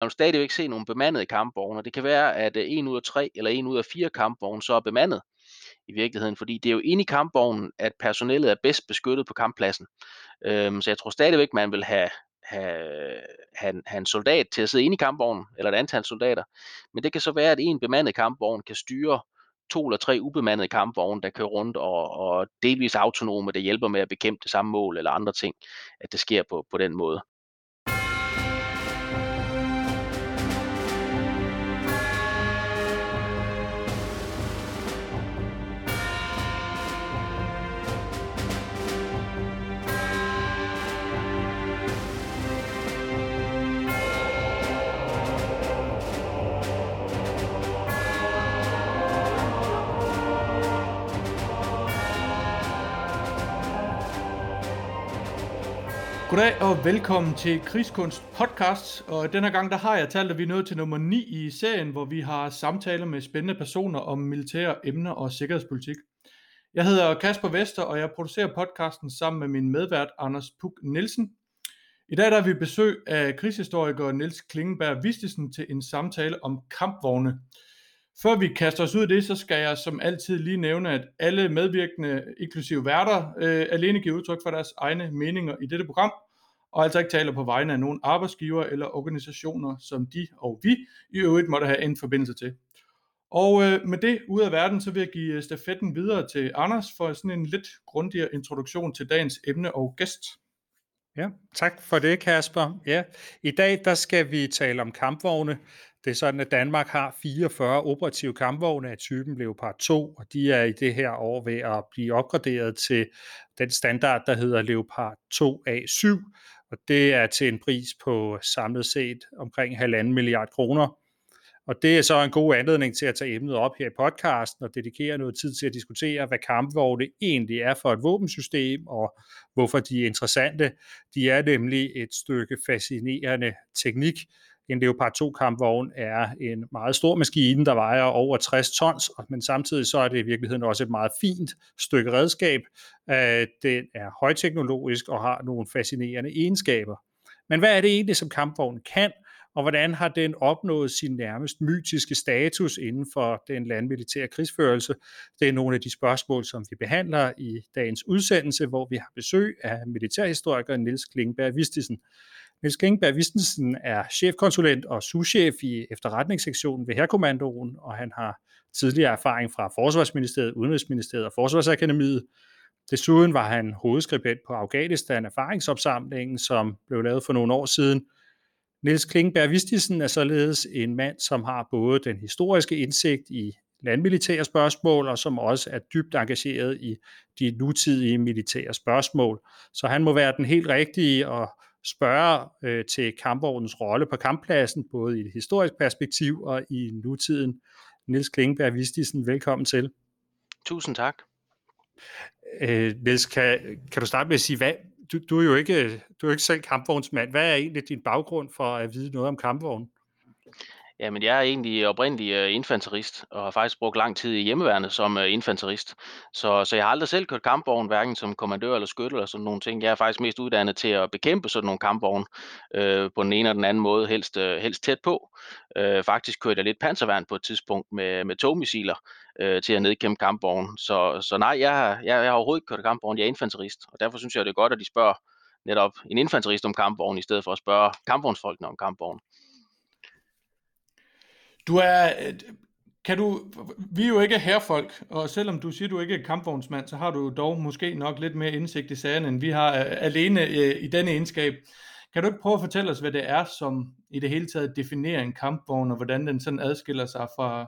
man vil stadigvæk se nogle bemandede kampvogne. Det kan være, at øh, en ud af tre eller en ud af fire kampvogne så er bemandet i virkeligheden, fordi det er jo inde i kampvognen, at personellet er bedst beskyttet på kamppladsen. Øhm, så jeg tror stadigvæk, man vil have, have, have, have en soldat til at sidde inde i kampvognen, eller et antal soldater. Men det kan så være, at en bemandet kampvogn kan styre to eller tre ubemandede kampvogne, der kører rundt og, og delvis autonome, der hjælper med at bekæmpe det samme mål eller andre ting, at det sker på, på den måde. Goddag og velkommen til Krigskunst podcast. Og denne gang der har jeg talt, at vi er nået til nummer 9 i serien, hvor vi har samtaler med spændende personer om militære emner og sikkerhedspolitik. Jeg hedder Kasper Vester, og jeg producerer podcasten sammen med min medvært Anders Puk Nielsen. I dag der er vi besøg af krigshistoriker Niels Klingenberg Vistisen til en samtale om kampvogne. Før vi kaster os ud i det, så skal jeg som altid lige nævne, at alle medvirkende, inklusive værter, øh, alene giver udtryk for deres egne meninger i dette program, og altså ikke taler på vegne af nogen arbejdsgiver eller organisationer, som de og vi i øvrigt måtte have en forbindelse til. Og øh, med det ud af verden, så vil jeg give stafetten videre til Anders for sådan en lidt grundigere introduktion til dagens emne og gæst. Ja, tak for det, Kasper. Ja, I dag der skal vi tale om kampvogne. Det er sådan, at Danmark har 44 operative kampvogne af typen Leopard 2, og de er i det her år ved at blive opgraderet til den standard, der hedder Leopard 2A7, og det er til en pris på samlet set omkring 1,5 milliard kroner. Og det er så en god anledning til at tage emnet op her i podcasten og dedikere noget tid til at diskutere, hvad kampvogne egentlig er for et våbensystem, og hvorfor de er interessante. De er nemlig et stykke fascinerende teknik, en Leopard 2 kampvogn er en meget stor maskine, der vejer over 60 tons, men samtidig så er det i virkeligheden også et meget fint stykke redskab. Øh, den er højteknologisk og har nogle fascinerende egenskaber. Men hvad er det egentlig, som kampvognen kan, og hvordan har den opnået sin nærmest mytiske status inden for den landmilitære krigsførelse? Det er nogle af de spørgsmål, som vi behandler i dagens udsendelse, hvor vi har besøg af militærhistoriker Niels Klingberg Vistisen. Niels Kingberg Vistensen er chefkonsulent og souschef i efterretningssektionen ved Herkommandoen, og han har tidligere erfaring fra Forsvarsministeriet, Udenrigsministeriet og Forsvarsakademiet. Desuden var han hovedskribent på Afghanistan erfaringsopsamlingen, som blev lavet for nogle år siden. Niels Klingberg Vistisen er således en mand, som har både den historiske indsigt i landmilitære spørgsmål, og som også er dybt engageret i de nutidige militære spørgsmål. Så han må være den helt rigtige og spørge øh, til kampvognens rolle på kamppladsen, både i et historisk perspektiv og i nutiden. Niels Klingberg Vistisen, velkommen til. Tusind tak. Øh, Niels, kan, kan du starte med at sige, hvad, du, du, er jo ikke, du er jo ikke selv kampvognsmand. Hvad er egentlig din baggrund for at vide noget om kampvognen? Jamen, jeg er egentlig oprindelig uh, infanterist, og har faktisk brugt lang tid i hjemmeværnet som uh, infanterist. Så, så jeg har aldrig selv kørt kampvogn, hverken som kommandør eller skytte eller sådan nogle ting. Jeg er faktisk mest uddannet til at bekæmpe sådan nogle kampvogne uh, på den ene og den anden måde, helst, uh, helst tæt på. Uh, faktisk kørte jeg lidt panserværn på et tidspunkt med, med togmissiler uh, til at nedkæmpe kampvognen. Så, så nej, jeg har, jeg, jeg har overhovedet ikke kørt kampvogn, jeg er infanterist, og derfor synes jeg, det er godt, at de spørger netop en infanterist om kampvogn, i stedet for at spørge kampvognsfolkene om kampvogn. Du er, øh, kan du, vi er jo ikke herrefolk, og selvom du siger, du ikke er kampvognsmand, så har du dog måske nok lidt mere indsigt i sagerne, end vi har øh, alene øh, i denne egenskab. Kan du ikke prøve at fortælle os, hvad det er, som i det hele taget definerer en kampvogn, og hvordan den sådan adskiller sig fra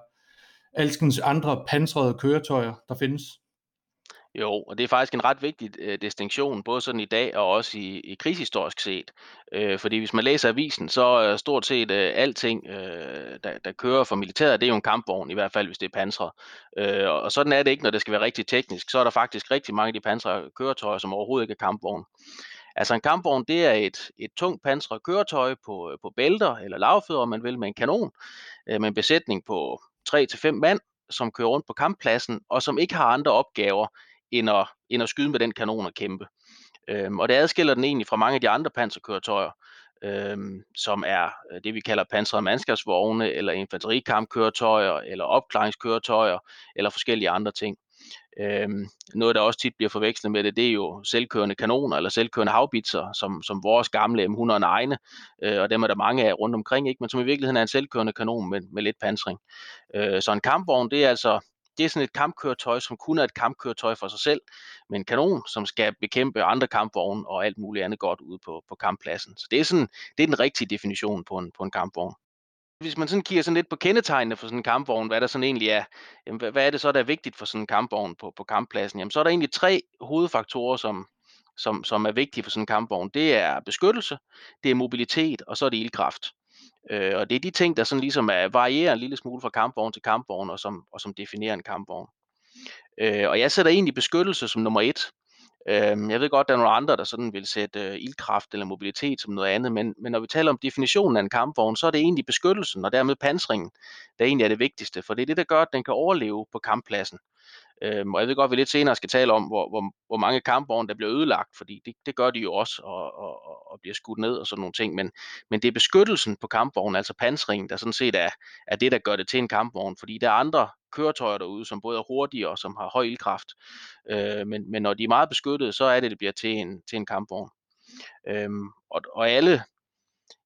alskens andre pansrede køretøjer, der findes? Jo, og det er faktisk en ret vigtig øh, distinktion, både sådan i dag og også i, i krigshistorisk set. Øh, fordi hvis man læser avisen, så er stort set øh, alting, øh, der, der kører for militæret, det er jo en kampvogn, i hvert fald hvis det er pansret. Øh, og sådan er det ikke, når det skal være rigtig teknisk. Så er der faktisk rigtig mange af de pansrede køretøjer, som overhovedet ikke er kampvogn. Altså en kampvogn, det er et, et tungt pansret køretøj på, øh, på bælter eller lavfødder, man vil, med en kanon, øh, med en besætning på 3-5 mand, som kører rundt på kamppladsen, og som ikke har andre opgaver end at, end at skyde med den kanon og kæmpe. Øhm, og det adskiller den egentlig fra mange af de andre panserkøretøjer. øhm, som er øh, det, vi kalder pansrede mandskabsvogne, eller infanterikampkøretøjer, eller opklaringskøretøjer, eller forskellige andre ting. Øhm, noget, der også tit bliver forvekslet med det, det er jo selvkørende kanoner eller selvkørende havbitser, som, som vores gamle M100 egne, øh, og dem er der mange af rundt omkring, ikke? men som i virkeligheden er en selvkørende kanon med, med lidt pansring. Øh, så en kampvogn, det er altså det er sådan et kampkøretøj, som kun er et kampkøretøj for sig selv, med en kanon, som skal bekæmpe andre kampvogne og alt muligt andet godt ude på, på kamppladsen. Så det er, sådan, det er den rigtige definition på en, på en kampvogn. Hvis man sådan kigger sådan lidt på kendetegnene for sådan en kampvogn, hvad der sådan egentlig er, jamen, hvad, hvad er det så, der er vigtigt for sådan en kampvogn på, på kamppladsen? Jamen, så er der egentlig tre hovedfaktorer, som, som, som er vigtige for sådan en kampvogn. Det er beskyttelse, det er mobilitet, og så er det ildkraft. Øh, og det er de ting, der sådan ligesom er, varierer en lille smule fra kampvogn til kampvogn, og som, og som definerer en kampvogn. Øh, og jeg sætter egentlig beskyttelse som nummer et. Øh, jeg ved godt, der er nogle andre, der sådan vil sætte øh, ildkraft eller mobilitet som noget andet, men, men når vi taler om definitionen af en kampvogn, så er det egentlig beskyttelsen og dermed pansringen, der egentlig er det vigtigste, for det er det, der gør, at den kan overleve på kamppladsen. Øhm, og jeg ved godt, at vi lidt senere skal tale om, hvor, hvor, hvor mange kampvogne, der bliver ødelagt, fordi det, det gør de jo også, og, og, og bliver skudt ned og sådan nogle ting. Men, men det er beskyttelsen på kampvognen, altså pansringen, der sådan set er, er det, der gør det til en kampvogn, fordi der er andre køretøjer derude, som både er hurtige og som har høj ildkraft. Øh, men, men når de er meget beskyttede, så er det, det bliver til en, til en kampvogn. Øhm, og, og alle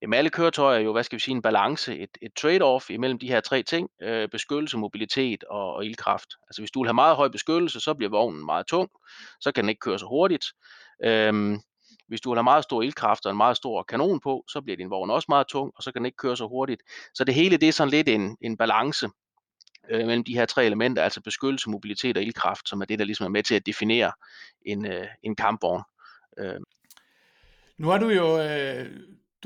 Jamen alle køretøjer er jo, hvad skal vi sige, en balance, et, et trade-off imellem de her tre ting, øh, beskyttelse, mobilitet og, og ildkraft. Altså hvis du vil have meget høj beskyttelse, så bliver vognen meget tung, så kan den ikke køre så hurtigt. Øhm, hvis du vil have meget stor ildkraft og en meget stor kanon på, så bliver din vogn også meget tung, og så kan den ikke køre så hurtigt. Så det hele det er sådan lidt en, en balance øh, mellem de her tre elementer, altså beskyttelse, mobilitet og ildkraft, som er det, der ligesom er med til at definere en, øh, en kampvogn. Øh. Nu er du jo øh,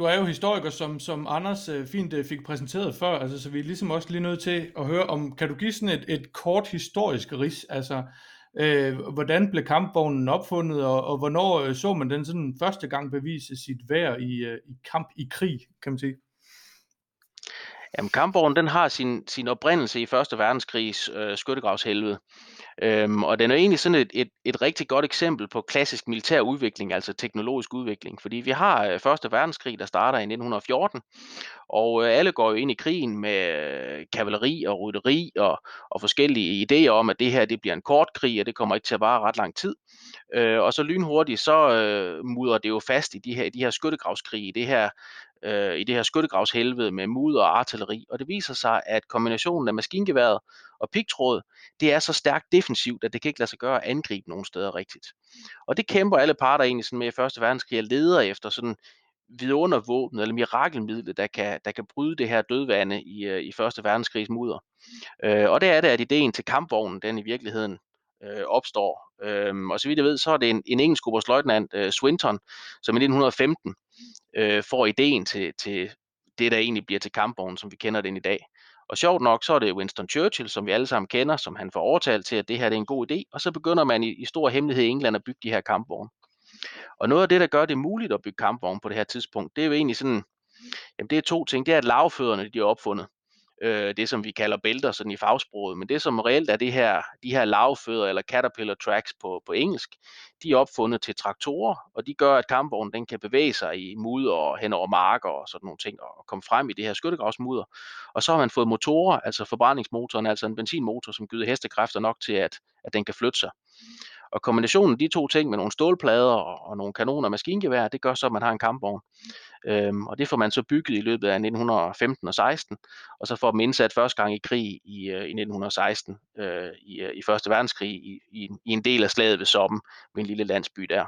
du er jo historiker, som, som Anders øh, fint øh, fik præsenteret før, altså, så vi er ligesom også lige nødt til at høre om, kan du give sådan et, et kort historisk ris, altså øh, hvordan blev kampvognen opfundet, og, og hvornår øh, så man den sådan første gang bevise sit værd i, øh, i kamp i krig, kan man sige? Jamen, kampvognen den har sin, sin oprindelse i Første Verdenskrigs øh, skyttegravshelvede. Øhm, og den er egentlig sådan et, et, et rigtig godt eksempel på klassisk militær udvikling, altså teknologisk udvikling. Fordi vi har øh, Første Verdenskrig, der starter i 1914, og øh, alle går jo ind i krigen med øh, kavaleri og rytteri og, og forskellige idéer om, at det her det bliver en kort krig, og det kommer ikke til at vare ret lang tid. Øh, og så lynhurtigt, så øh, mudrer det jo fast i de her, de her skyttegravskrige, det her øh, i det her skyttegravshelvede med mudder og artilleri, og det viser sig, at kombinationen af maskingeværet og pigtråd, det er så stærkt defensivt, at det kan ikke lade sig gøre at angribe nogen steder rigtigt. Og det kæmper alle parter egentlig sådan med i Første Verdenskrig og leder efter sådan vidundervåben eller mirakelmidlet, der kan, der kan bryde det her dødvande i, øh, i Første Verdenskrigs mudder. Øh, og det er det, at ideen til kampvognen, den i virkeligheden øh, opstår. Øhm, og så vidt jeg ved, så er det en, en engelsk oberstløjtnant, øh, Swinton, som i 1915 øh, får ideen til, til det, der egentlig bliver til kampvognen, som vi kender den i dag. Og sjovt nok, så er det Winston Churchill, som vi alle sammen kender, som han får overtalt til, at det her det er en god idé, og så begynder man i, i stor hemmelighed i England at bygge de her kampvogne. Og noget af det, der gør det muligt at bygge kampvogne på det her tidspunkt, det er jo egentlig sådan, jamen det er to ting. Det er, at lavfødderne de er opfundet øh, det, som vi kalder bælter sådan i fagsproget. Men det, som reelt er det her, de her lavfødder eller caterpillar tracks på, på engelsk, de er opfundet til traktorer, og de gør, at kampvognen den kan bevæge sig i mudder og hen over marker og sådan nogle ting, og komme frem i det her skyttegravsmudder. Og så har man fået motorer, altså forbrændingsmotoren, altså en benzinmotor, som giver hestekræfter nok til, at, at den kan flytte sig. Og kombinationen af de to ting med nogle stålplader og, og nogle kanoner og maskingevær, det gør så, at man har en kampvogn. Øhm, og det får man så bygget i løbet af 1915 og 16, og så får man indsat første gang i krig i, i 1916 øh, i, øh, øh, i Første Verdenskrig i, i, i en del af slaget ved Soppen, ved en lille landsby der.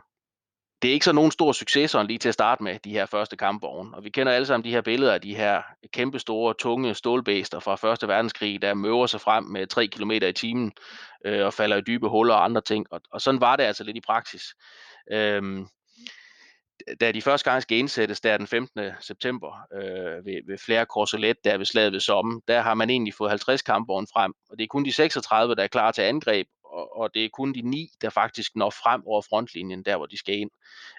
Det er ikke så nogen stor succes sådan lige til at starte med, de her første kampvogne. Og vi kender alle sammen de her billeder af de her kæmpe store, tunge stålbæster fra Første Verdenskrig, der møver sig frem med 3 km i timen øh, og falder i dybe huller og andre ting. Og, og sådan var det altså lidt i praksis. Øhm, da de første gang skal indsættes, der den 15. september øh, ved, ved flere korselet, der ved slaget ved Somme, der har man egentlig fået 50 kampvogne frem, og det er kun de 36, der er klar til angreb, og, og det er kun de 9, der faktisk når frem over frontlinjen, der hvor de skal ind.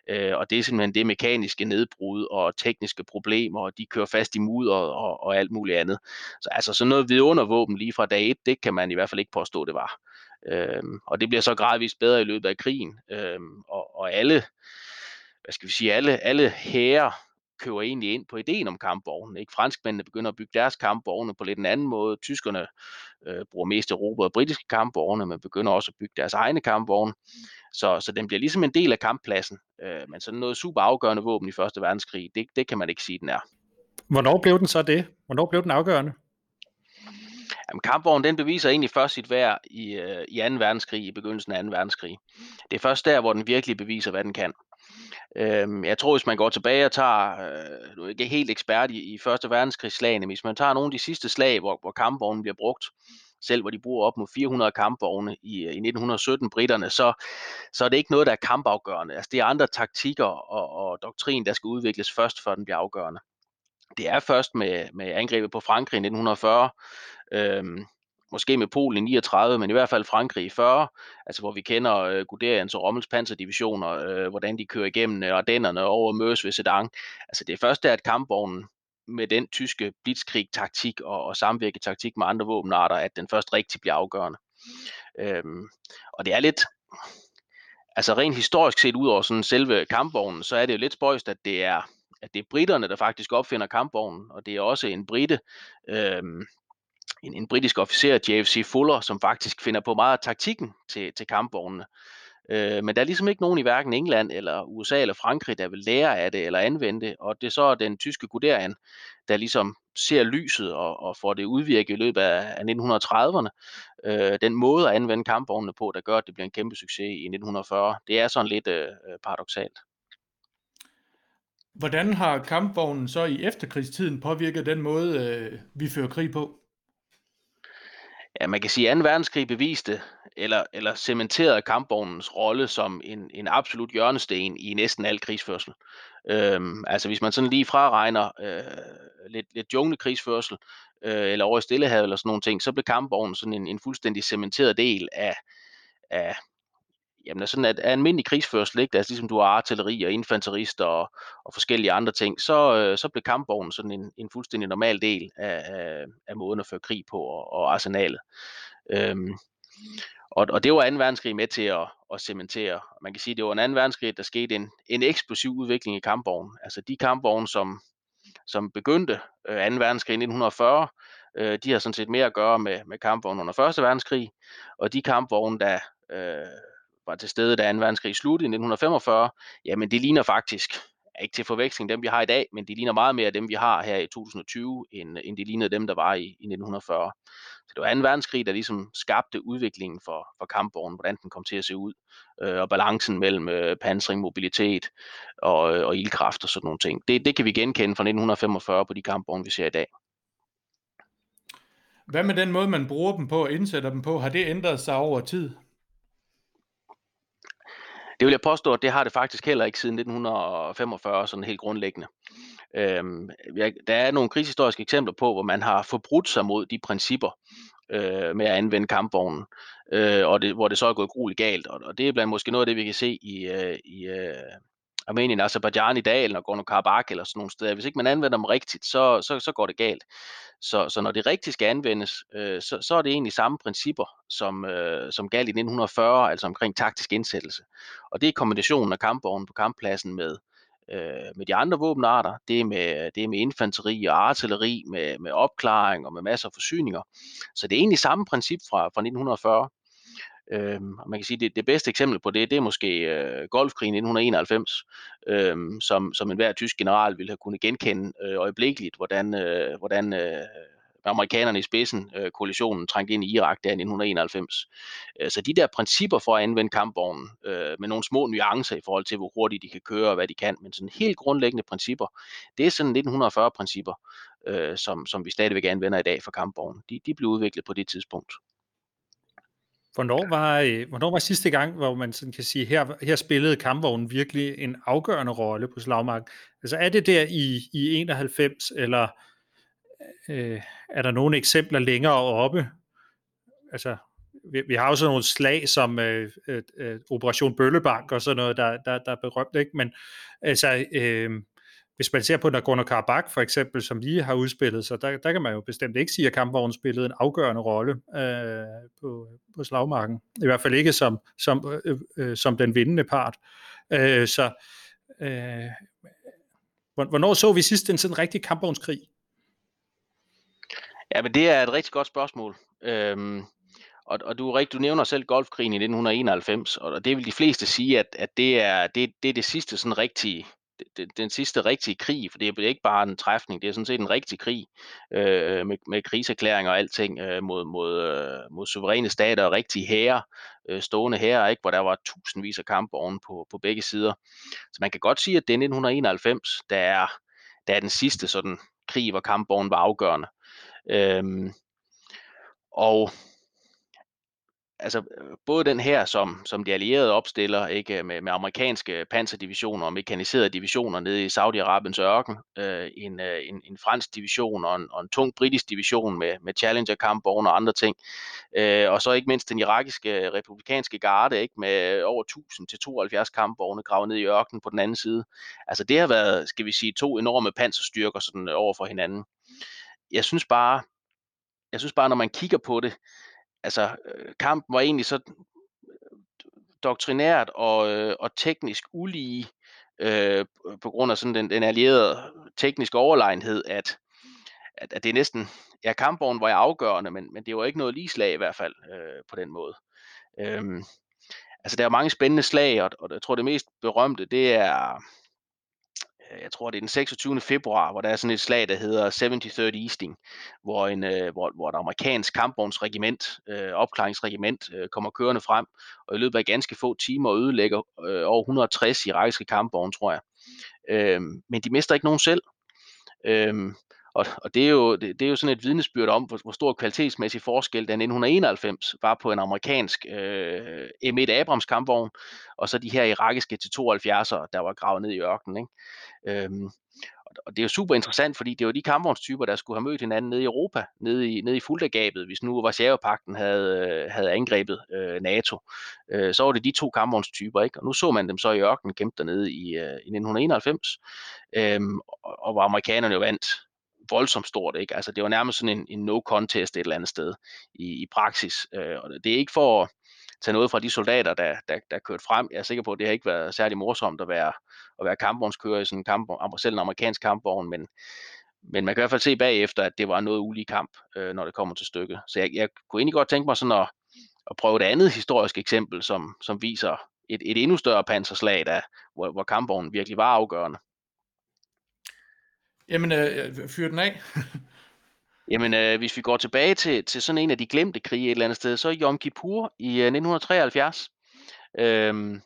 Øh, og det er simpelthen det mekaniske nedbrud og tekniske problemer, og de kører fast i mudder og, og alt muligt andet. Så altså sådan noget vidundervåben lige fra dag 1, det kan man i hvert fald ikke påstå, det var. Øh, og det bliver så gradvist bedre i løbet af krigen, øh, og, og alle hvad skal vi sige, alle, alle herrer køber egentlig ind på ideen om kampvogne. Ikke? Franskmændene begynder at bygge deres kampvogne på lidt en anden måde. Tyskerne øh, bruger mest Europa og britiske kampvogne, men begynder også at bygge deres egne kampvogne. Så, så den bliver ligesom en del af kamppladsen. Øh, men sådan noget super afgørende våben i Første Verdenskrig, det, det kan man ikke sige, den er. Hvornår blev den så det? Hvornår blev den afgørende? Jamen, kampvognen den beviser egentlig først sit værd i, øh, i 2. verdenskrig, i begyndelsen af 2. verdenskrig. Det er først der, hvor den virkelig beviser, hvad den kan. Øhm, jeg tror, hvis man går tilbage og tager, øh, nu er ikke helt ekspert i, i Første verdenskrigsslagene, men hvis man tager nogle af de sidste slag, hvor, hvor kampvognen bliver brugt, selv hvor de bruger op mod 400 kampvogne i, øh, i 1917, britterne, så, så er det ikke noget, der er kampafgørende. Altså, det er andre taktikker og, og doktrin, der skal udvikles først, før den bliver afgørende. Det er først med, med angrebet på Frankrig i 1940, øhm, måske med Polen i 39, men i hvert fald Frankrig i 40, altså hvor vi kender øh, Guderians og Rommels panserdivisioner, øh, hvordan de kører igennem øh, Ardennerne over Møs ved Sedan. Altså det første er at kampvognen med den tyske blitzkrig-taktik og, og samvirketaktik med andre våbenarter, at den først rigtig bliver afgørende. Øhm, og det er lidt, altså rent historisk set ud over sådan selve kampvognen, så er det jo lidt spøjst, at det er, at det er britterne, der faktisk opfinder kampvognen, og det er også en brite, øhm, en, en britisk officer, JFC Fuller, som faktisk finder på meget af taktikken til, til kampvognene. Øh, men der er ligesom ikke nogen i hverken England eller USA eller Frankrig, der vil lære af det eller anvende det, og det er så den tyske Guderian, der ligesom ser lyset og, og får det udvirket i løbet af, af 1930'erne. Øh, den måde at anvende kampvognene på, der gør, at det bliver en kæmpe succes i 1940, det er sådan lidt øh, øh paradoxalt. Hvordan har kampvognen så i efterkrigstiden påvirket den måde, øh, vi fører krig på? Ja, man kan sige, at 2. verdenskrig beviste, eller, eller cementerede kampvognens rolle som en, en absolut hjørnesten i næsten al krigsførsel. Øhm, altså hvis man sådan lige fraregner øh, lidt, lidt junglekrigsførsel, øh, eller over i Stillehavet eller sådan nogle ting, så blev kampvognen sådan en, en fuldstændig cementeret del af, af, jamen, sådan at, almindelig krigsførsel, ikke? altså ligesom du har artilleri og infanterister og, og forskellige andre ting, så, øh, så blev kampvognen sådan en, en fuldstændig normal del af, af, af måden at føre krig på og, og arsenalet. Øhm, og, og det var 2. verdenskrig med til at, at cementere. Man kan sige, at det var en 2. verdenskrig, der skete en, en eksplosiv udvikling i kampvognen. Altså de kampvogne, som, som begyndte øh, 2. verdenskrig i 1940, øh, de har sådan set mere at gøre med, med kampvogne under 1. verdenskrig, og de kampvogne, der øh, var til stede, da 2. verdenskrig sluttede i 1945, jamen det ligner faktisk, ikke til forveksling dem, vi har i dag, men de ligner meget mere dem, vi har her i 2020, end, end de lignede dem, der var i, i 1940. Så det var 2. verdenskrig, der ligesom skabte udviklingen for, for kampvognen, hvordan den kom til at se ud, øh, og balancen mellem øh, pansring, mobilitet og, øh, og ildkraft og sådan nogle ting. Det, det kan vi genkende fra 1945 på de kampvogne, vi ser i dag. Hvad med den måde, man bruger dem på og indsætter dem på? Har det ændret sig over tid? Det vil jeg påstå, at det har det faktisk heller ikke siden 1945, sådan helt grundlæggende. Øhm, der er nogle krigshistoriske eksempler på, hvor man har forbrudt sig mod de principper øh, med at anvende kampvognen, øh, og det, hvor det så er gået grueligt galt. Og, og det er blandt måske noget af det, vi kan se i, øh, i øh, Armenien, Azerbaijan i dag, eller Nagorno-Karabakh eller sådan nogle steder. Hvis ikke man anvender dem rigtigt, så, så, så går det galt. Så, så når det rigtigt skal anvendes, øh, så, så er det egentlig samme principper, som, øh, som galt i 1940, altså omkring taktisk indsættelse. Og det er kombinationen af kampvognen på kamppladsen med, øh, med de andre våbenarter. Det er med, det er med infanteri og artilleri, med, med opklaring og med masser af forsyninger. Så det er egentlig samme princip fra, fra 1940. Øhm, og man kan sige, det, det bedste eksempel på det, det er måske øh, Golfkrigen 1991, øhm, som, som enhver tysk general ville have kunnet genkende øh, øjeblikkeligt, hvordan, øh, hvordan øh, amerikanerne i spidsen, øh, koalitionen, trængte ind i Irak der i 1991. Øh, så de der principper for at anvende kampvognen, øh, med nogle små nuancer i forhold til, hvor hurtigt de kan køre og hvad de kan, men sådan helt grundlæggende principper, det er sådan 1940-principper, øh, som, som vi stadigvæk anvender i dag for kampvognen. De, de blev udviklet på det tidspunkt. Hvornår var, øh, hvornår var sidste gang, hvor man sådan kan sige, her, her spillede kampvognen virkelig en afgørende rolle på slagmarken? Altså er det der i, i 91, eller øh, er der nogle eksempler længere oppe? Altså, vi, vi har jo sådan nogle slag som øh, øh, øh Operation Bøllebank og sådan noget, der, der, der er berømt, ikke? Men altså, øh, hvis man ser på Nagorno-Karabakh for eksempel, som lige har udspillet sig, der, der kan man jo bestemt ikke sige, at kampvognen spillede en afgørende rolle øh, på, på slagmarken. I hvert fald ikke som, som, øh, øh, som den vindende part. Øh, så øh, Hvornår så vi sidst en sådan rigtig kampvognskrig? Ja, men det er et rigtig godt spørgsmål. Øhm, og, og du, rigtig, du nævner selv golfkrigen i 1991, og det vil de fleste sige, at, at det, er, det, det er det sidste sådan rigtige den, den sidste rigtige krig, for det er ikke bare en træfning, det er sådan set en rigtig krig øh, med, med kriserklæringer og alting øh, mod, mod, øh, mod suveræne stater og rigtige hære, øh, stående hære, ikke, hvor der var tusindvis af kampe oven på, på begge sider. Så man kan godt sige, at det er 1991, der er, der er den sidste sådan krig, hvor kampvognen var afgørende. Øhm, og altså både den her, som, som de allierede opstiller, ikke med, med amerikanske panserdivisioner og mekaniserede divisioner nede i Saudi-Arabiens ørken, øh, en, øh, en, en fransk division og en, og en tung britisk division med, med Challenger-kampvogne og andre ting, øh, og så ikke mindst den irakiske republikanske garde, ikke med over 1000 til 72 kampvogne gravet ned i ørkenen på den anden side. Altså det har været, skal vi sige, to enorme panserstyrker sådan øh, over for hinanden. Jeg synes bare, jeg synes bare, når man kigger på det, altså øh, kampen var egentlig så øh, doktrinært og, øh, og teknisk ulige øh, øh, på grund af sådan den, den allierede tekniske overlegenhed, at, at, at det er næsten, ja kampvognen var jeg afgørende, men, men det var ikke noget lige slag i hvert fald øh, på den måde. Øhm, altså der er mange spændende slag, og, og jeg tror det mest berømte, det er Øh, jeg tror det er den 26. februar, hvor der er sådan et slag, der hedder 73rd Easting, hvor, en, øh, hvor, hvor et amerikansk kampvognsregiment, øh, opklaringsregiment, øh, kommer kørende frem, og i løbet af ganske få timer ødelægger øh, over 160 irakiske kampvogne, tror jeg. Øh, men de mister ikke nogen selv. Øh, og, og det, er jo, det, det er jo sådan et vidnesbyrd om, hvor, hvor stor kvalitetsmæssig forskel der 1991 var på en amerikansk øh, M1 e. Abrams kampvogn, og så de her irakiske T-72'ere, der var gravet ned i ørkenen. Ikke? Øhm, og det er jo super interessant, fordi det var de kampvognstyper, der skulle have mødt hinanden nede i Europa, nede i, nede i Fulda-gabet, hvis nu Varsjava-pakten havde, øh, havde angrebet øh, NATO. Øh, så var det de to kampvognstyper, ikke? og nu så man dem så i ørkenen gemt dernede i, øh, i 1991, øh, og, og hvor amerikanerne jo vandt voldsomt stort. Ikke? Altså, det var nærmest sådan en, en no-contest et eller andet sted i, i praksis. Øh, og det er ikke for at tage noget fra de soldater, der, der, der kørte frem. Jeg er sikker på, at det har ikke været særlig morsomt at være, at være kampvognskører i sådan en kampvogn, selv en amerikansk kampvogn, men, men man kan i hvert fald se bagefter, at det var noget ulig kamp, øh, når det kommer til stykket. Så jeg, jeg kunne egentlig godt tænke mig sådan at, at prøve et andet historisk eksempel, som, som viser et, et endnu større panserslag, der, hvor, hvor kampvognen virkelig var afgørende. Jamen, øh, fyr den af. Jamen, øh, hvis vi går tilbage til, til sådan en af de glemte krige et eller andet sted, så er Yom Kippur i øh, 1973. Øhm,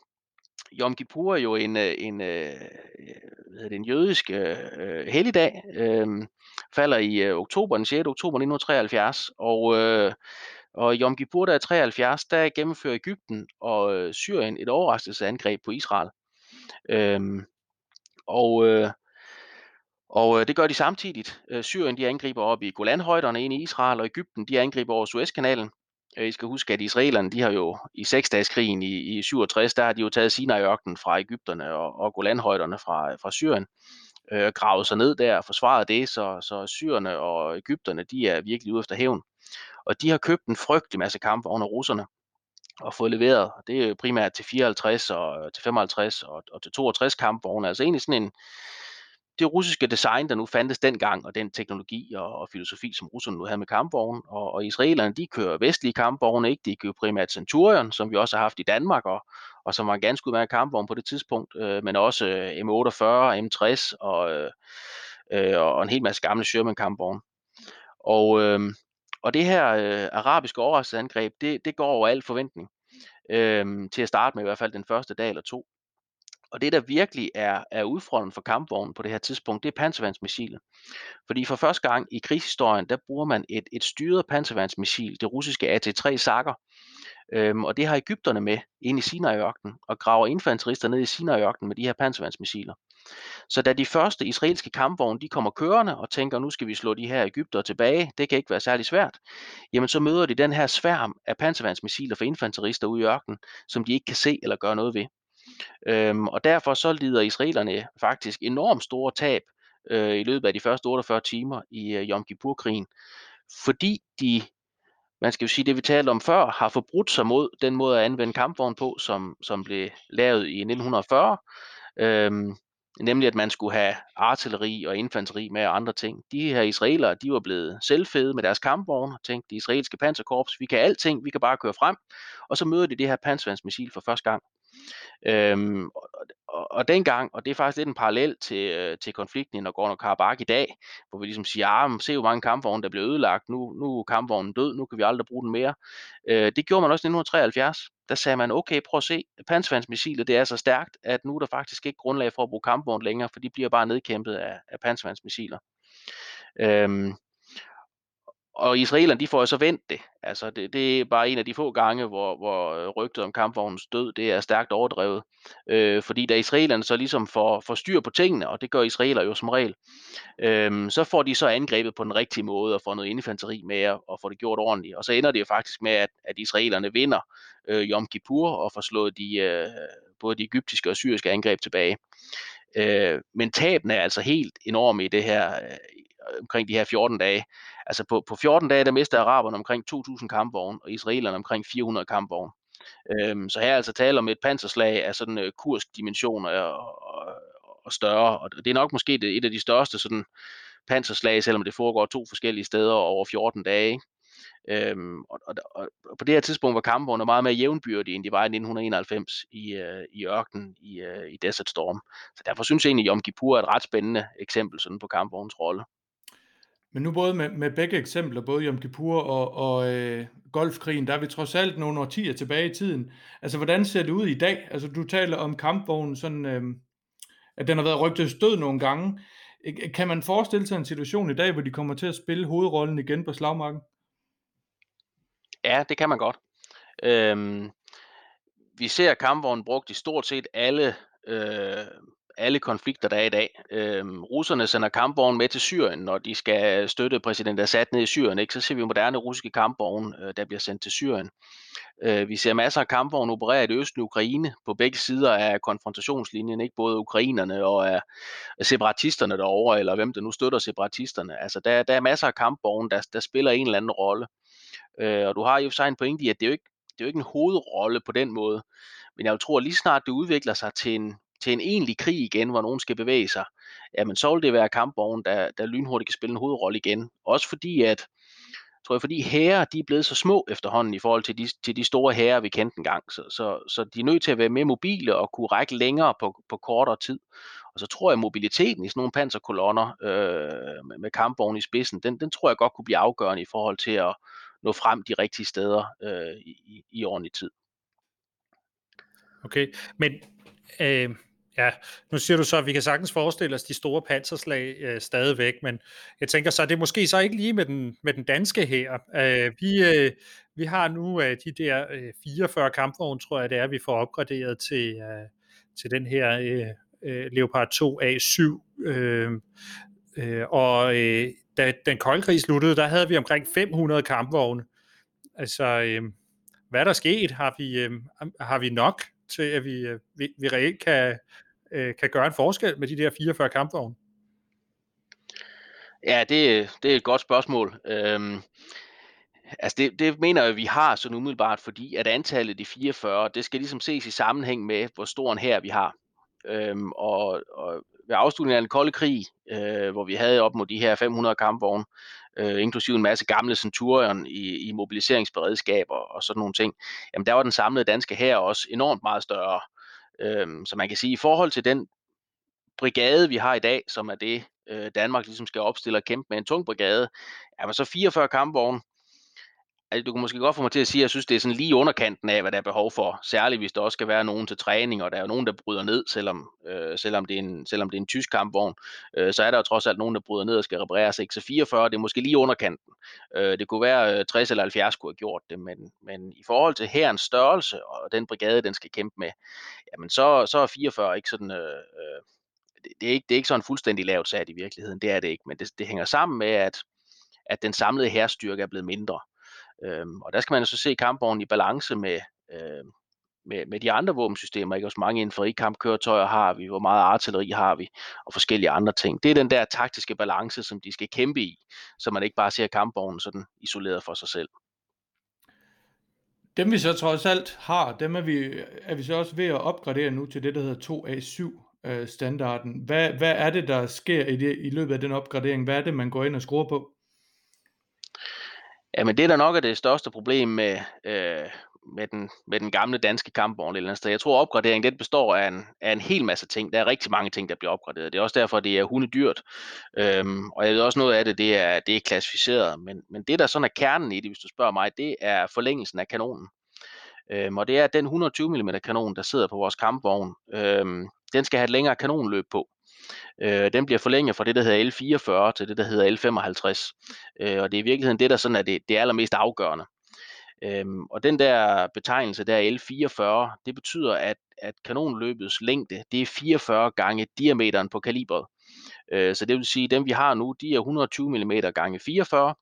Yom Kippur er jo en, øh, en, en, hvad hedder det, en jødisk øh, helligdag, øh, falder i øh, oktober, den 6. oktober 1973, og, øh, og Yom Kippur der er 73, der gennemfører Ægypten og øh, Syrien et overraskelsesangreb på Israel. Øh, og øh, og øh, det gør de samtidigt. Øh, Syrien de angriber op i Golanhøjderne ind i Israel, og Ægypten de angriber over Suezkanalen. Øh, I skal huske, at israelerne de har jo i seksdageskrigen i, i 67, der har de jo taget Sinai-ørkenen fra Ægypterne og, og Golanhøjderne fra, fra Syrien øh, gravet sig ned der og forsvaret det, så, så syrerne og Ægypterne, de er virkelig ude efter hævn. Og de har købt en frygtelig masse kampvogne af russerne og fået leveret. Det er primært til 54 og øh, til 55 og, og til 62 kampvogne. Altså egentlig sådan en, det russiske design, der nu fandtes dengang, og den teknologi og, og filosofi, som russerne nu havde med kampvogne, og, og israelerne, de kører vestlige kampvogne, ikke? De kører primært Centurion, som vi også har haft i Danmark, og, og som var en ganske udmærket kampvogn på det tidspunkt, øh, men også øh, M48, M60 og, øh, øh, og en hel masse gamle Sherman kampvogne. Og, øh, og det her øh, arabiske overraskelsesangreb, det, det går over al forventning. Øh, til at starte med i hvert fald den første dag eller to. Og det, der virkelig er, er udfordringen for kampvognen på det her tidspunkt, det er panservandsmissilet. Fordi for første gang i krigshistorien, der bruger man et, et styret panservandsmissil, det russiske AT-3 Sakker. Øhm, og det har Ægypterne med ind i Sinai-ørkenen, og graver infanterister ned i Sinai-ørkenen med de her panservandsmissiler. Så da de første israelske kampvogne de kommer kørende og tænker, nu skal vi slå de her Ægypter tilbage, det kan ikke være særlig svært, jamen så møder de den her sværm af panservandsmissiler for infanterister ude i ørkenen, som de ikke kan se eller gøre noget ved. Øhm, og derfor så lider israelerne faktisk enormt store tab øh, i løbet af de første 48 timer i øh, Yom Kippur-krigen, fordi de, man skal jo sige det vi talte om før, har forbrudt sig mod den måde at anvende kampvogn på, som, som blev lavet i 1940. Øhm, nemlig at man skulle have artilleri og infanteri med og andre ting. De her israelere, de var blevet selvfede med deres kampvogne og tænkte, de israelske panserkorps, vi kan alting, vi kan bare køre frem, og så møder de det her panservandsmissil for første gang. Øhm, og, og, og dengang, og det er faktisk lidt en parallel til, øh, til konflikten i Nagorno-Karabakh i dag, hvor vi ligesom siger, ja, ah, se hvor mange kampvogne, der blev ødelagt, nu, nu er kampvognen død, nu kan vi aldrig bruge den mere. Øh, det gjorde man også i 1973. Der sagde man, okay, prøv at se, panservandsmissilet, det er så stærkt, at nu er der faktisk ikke grundlag for at bruge kampvogn længere, for de bliver bare nedkæmpet af, af panservandsmissiler. Øhm, og israelerne, de får jo så vendt det. Altså, det, det er bare en af de få gange, hvor, hvor øh, rygtet om kampvognens død, det er stærkt overdrevet. Øh, fordi da israelerne så ligesom får, får styr på tingene, og det gør israeler jo som regel, øh, så får de så angrebet på den rigtige måde, og får noget infanteri med, og får det gjort ordentligt. Og så ender det jo faktisk med, at, at israelerne vinder øh, Yom Kippur, og får slået de, øh, både de egyptiske og syriske angreb tilbage. Øh, men tabene er altså helt enorme i det her, øh, omkring de her 14 dage. Altså på, på 14 dage, der mister araberne omkring 2.000 kampvogne, og israelerne omkring 400 kampvogne. Øhm, så her er altså tale om et panserslag af sådan øh, kursdimensioner og, og, og større. Og det er nok måske det, et af de største sådan panserslag, selvom det foregår to forskellige steder over 14 dage. Ikke? Øhm, og, og, og, på det her tidspunkt var kampvogne meget mere jævnbyrdige, end de var i 1991 i, øh, i ørkenen i, øh, i Desert Storm. Så derfor synes jeg egentlig, at Yom Kippur er et ret spændende eksempel sådan på kampvognens rolle. Men nu både med, med begge eksempler, både Yom Kippur og, og øh, Golfkrigen, der er vi trods alt nogle årtier tilbage i tiden. Altså, hvordan ser det ud i dag? Altså, du taler om kampvognen, sådan, øh, at den har været rygtet stød nogle gange. Kan man forestille sig en situation i dag, hvor de kommer til at spille hovedrollen igen på slagmarken? Ja, det kan man godt. Øhm, vi ser kampvognen brugt i stort set alle øh, alle konflikter, der er i dag. Øhm, russerne sender kampvogne med til Syrien, når de skal støtte præsident Assad ned i Syrien. Ikke? Så ser vi moderne russiske kampvogne, øh, der bliver sendt til Syrien. Øh, vi ser masser af kampvogne operere i det østlige Ukraine på begge sider af konfrontationslinjen, ikke både ukrainerne og øh, af separatisterne derovre, eller hvem der nu støtter separatisterne. Altså, der, der er masser af kampvogne, der, der spiller en eller anden rolle. Øh, og du har jo sig en pointe i, at det er jo ikke, det er jo ikke en hovedrolle på den måde. Men jeg tror, at lige snart det udvikler sig til en, til en egentlig krig igen, hvor nogen skal bevæge sig, jamen så vil det være kampvognen, der, der lynhurtigt kan spille en hovedrolle igen. Også fordi, at tror jeg, fordi herrer, de er blevet så små efterhånden i forhold til de, til de store herrer, vi kendte engang. Så, så, så de er nødt til at være mere mobile og kunne række længere på, på kortere tid. Og så tror jeg, at mobiliteten i sådan nogle panserkolonner øh, med, med kampvogne i spidsen, den, den tror jeg godt kunne blive afgørende i forhold til at nå frem de rigtige steder øh, i, i ordentlig tid. Okay, men øh, Ja, nu siger du så, at vi kan sagtens forestille os de store panserslag øh, stadigvæk, men jeg tænker så, at det er måske så ikke lige med den, med den danske her. Øh, vi, øh, vi har nu øh, de der øh, 44 kampvogne, tror jeg det er, vi får opgraderet til, øh, til den her øh, øh, Leopard 2 A7. Øh, øh, og øh, da den kolde krig sluttede, der havde vi omkring 500 kampvogne. Altså, øh, hvad er der sket? Har vi, øh, har vi nok til, at vi, øh, vi, vi reelt kan, øh, kan gøre en forskel med de der 44 kampvogne? Ja, det, det er et godt spørgsmål. Øhm, altså det, det mener jeg, vi har sådan umiddelbart, fordi at antallet af de 44, det skal ligesom ses i sammenhæng med, hvor stor en her vi har. Øhm, og, og ved afslutningen af den kolde krig, øh, hvor vi havde op mod de her 500 kampvogne, øh, inklusive en masse gamle Centurion i, i mobiliseringsberedskaber og, og sådan nogle ting, jamen der var den samlede danske her også enormt meget større. Øhm, så man kan sige, at i forhold til den brigade, vi har i dag, som er det, øh, Danmark ligesom skal opstille og kæmpe med en tung brigade, er man så 44 kampvogne, altså, du kan måske godt få mig til at sige, at jeg synes, det er sådan lige underkanten af, hvad der er behov for. Særligt hvis der også skal være nogen til træning, og der er jo nogen, der bryder ned, selvom, øh, selvom, det, er en, selvom det er en tysk kampvogn. Øh, så er der jo trods alt nogen, der bryder ned og skal repareres. Ikke? Så 44, det er måske lige underkanten. Øh, det kunne være øh, 60 eller 70 kunne have gjort det, men, men i forhold til herrens størrelse og den brigade, den skal kæmpe med, jamen så, så er 44 ikke sådan... Øh, øh, det, det, er ikke, det er ikke sådan fuldstændig lavt sat i virkeligheden, det er det ikke, men det, det hænger sammen med, at, at den samlede herrestyrke er blevet mindre. Øhm, og der skal man så se kampvognen i balance med, øh, med, med de andre våbensystemer. Ikke? Også mange infanterikampkøretøjer har vi, hvor meget artilleri har vi, og forskellige andre ting. Det er den der taktiske balance, som de skal kæmpe i, så man ikke bare ser kampvognen sådan isoleret for sig selv. Dem vi så trods alt har, dem er vi, er vi så også ved at opgradere nu til det, der hedder 2A7. øh, standarden. Hvad, hvad er det, der sker i, det, i løbet af den opgradering? Hvad er det, man går ind og skruer på? Jamen det, der nok er det største problem med, øh, med, den, med den gamle danske kampvogn eller andet sted. Jeg tror, opgraderingen det består af en, af en hel masse ting. Der er rigtig mange ting, der bliver opgraderet. Det er også derfor, det er hundedyrt. Øhm, og jeg ved også noget af det, det er, det er klassificeret. Men, men det, der sådan er kernen i det, hvis du spørger mig, det er forlængelsen af kanonen. Øhm, og det er den 120 mm kanon, der sidder på vores kampvogn. Øhm, den skal have et længere kanonløb på. Øh, den bliver forlænget fra det, der hedder L44 til det, der hedder L55. Øh, og det er i virkeligheden det, der sådan er det, det allermest afgørende. Øhm, og den der betegnelse der L44, det betyder, at, at kanonløbets længde, det er 44 gange diameteren på kalibret. Øh, så det vil sige, at dem vi har nu, de er 120 mm gange 44,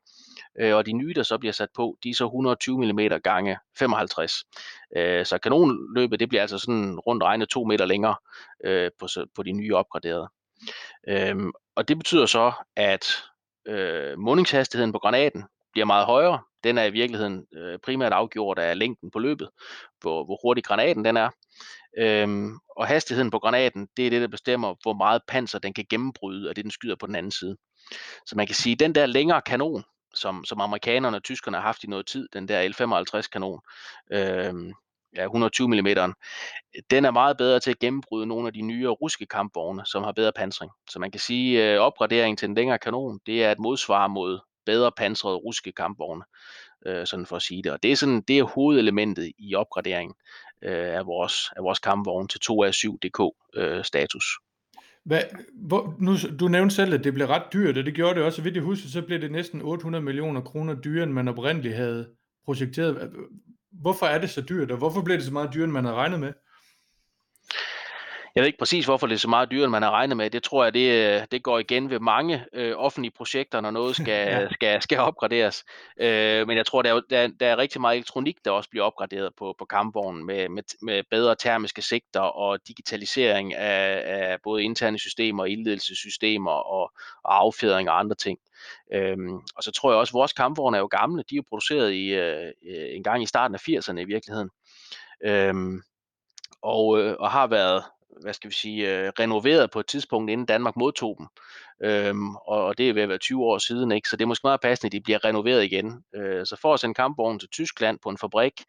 øh, og de nye, der så bliver sat på, de er så 120 mm gange 55. Øh, så kanonløbet, det bliver altså sådan rundt regnet 2 meter længere øh, på, på de nye opgraderede. Øhm, og det betyder så, at øh, mundingshastigheden på granaten bliver meget højere. Den er i virkeligheden øh, primært afgjort af længden på løbet, hvor, hvor hurtig granaten den er. Øhm, og hastigheden på granaten, det er det, der bestemmer, hvor meget panser den kan gennembryde, og det den skyder på den anden side. Så man kan sige, at den der længere kanon, som, som amerikanerne og tyskerne har haft i noget tid, den der L55 kanon, øhm, ja, 120 mm, den er meget bedre til at gennembryde nogle af de nyere russiske kampvogne, som har bedre pansring. Så man kan sige, at øh, opgraderingen til en længere kanon, det er et modsvar mod bedre pansrede russiske kampvogne, øh, sådan for at sige det. Og det er, sådan, det er hovedelementet i opgraderingen øh, af, vores, af vores kampvogne til 2A7DK øh, status. Hvad, hvor, nu, du nævnte selv, at det blev ret dyrt, og det gjorde det også. Så vidt jeg husker, så blev det næsten 800 millioner kroner dyrere, end man oprindeligt havde projekteret. Hvorfor er det så dyrt, og hvorfor bliver det så meget dyrere, end man havde regnet med? Jeg ved ikke præcis, hvorfor det er så meget dyrere, end man har regnet med. Det tror jeg, det, øh, det går igen ved mange øh, offentlige projekter, når noget skal, ja. skal, skal opgraderes. Øh, men jeg tror, der er, der, der er rigtig meget elektronik, der også bliver opgraderet på, på kampvognen med, med, med bedre termiske sigter og digitalisering af, af både interne systemer, ildledelsessystemer og, og affjedring og andre ting. Øhm, og så tror jeg også, at vores kampvogne er jo gamle. De er jo produceret i, øh, en gang i starten af 80'erne i virkeligheden. Øhm, og, øh, og har været hvad skal vi sige, øh, renoveret på et tidspunkt, inden Danmark modtog dem. Øhm, og, og det er ved at være 20 år siden, ikke? så det er måske meget passende, at de bliver renoveret igen. Øh, så for at sende kampvognen til Tyskland på en fabrik,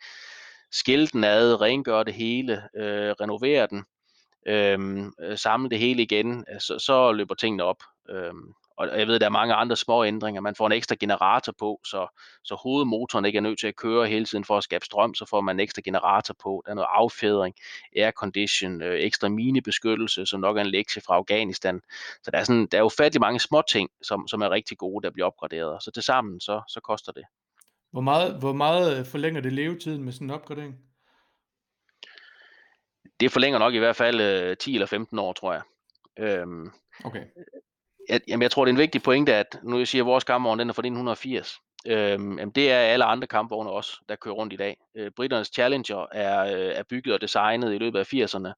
skille den ad, rengøre det hele, øh, renovere den, øhm, øh, samle det hele igen, øh, så, så løber tingene op. Øh, og jeg ved, der er mange andre små ændringer. Man får en ekstra generator på, så, så hovedmotoren ikke er nødt til at køre hele tiden for at skabe strøm, så får man en ekstra generator på. Der er noget affjedring, aircondition, øh, ekstra minebeskyttelse, som nok er en lektie fra Afghanistan. Så der er, sådan, der er jo fattelig mange små ting, som, som er rigtig gode, der bliver opgraderet. Så til sammen, så, så koster det. Hvor meget, hvor meget øh, forlænger det levetiden med sådan en opgradering? Det forlænger nok i hvert fald øh, 10 eller 15 år, tror jeg. Øhm, okay jeg, jamen, jeg tror, det er en vigtig pointe, at nu jeg siger, at vores kampvogn den er fra 1980. Øhm, jamen, det er alle andre kampvogne også, der kører rundt i dag. Øh, Britternes Challenger er, øh, er bygget og designet i løbet af 80'erne.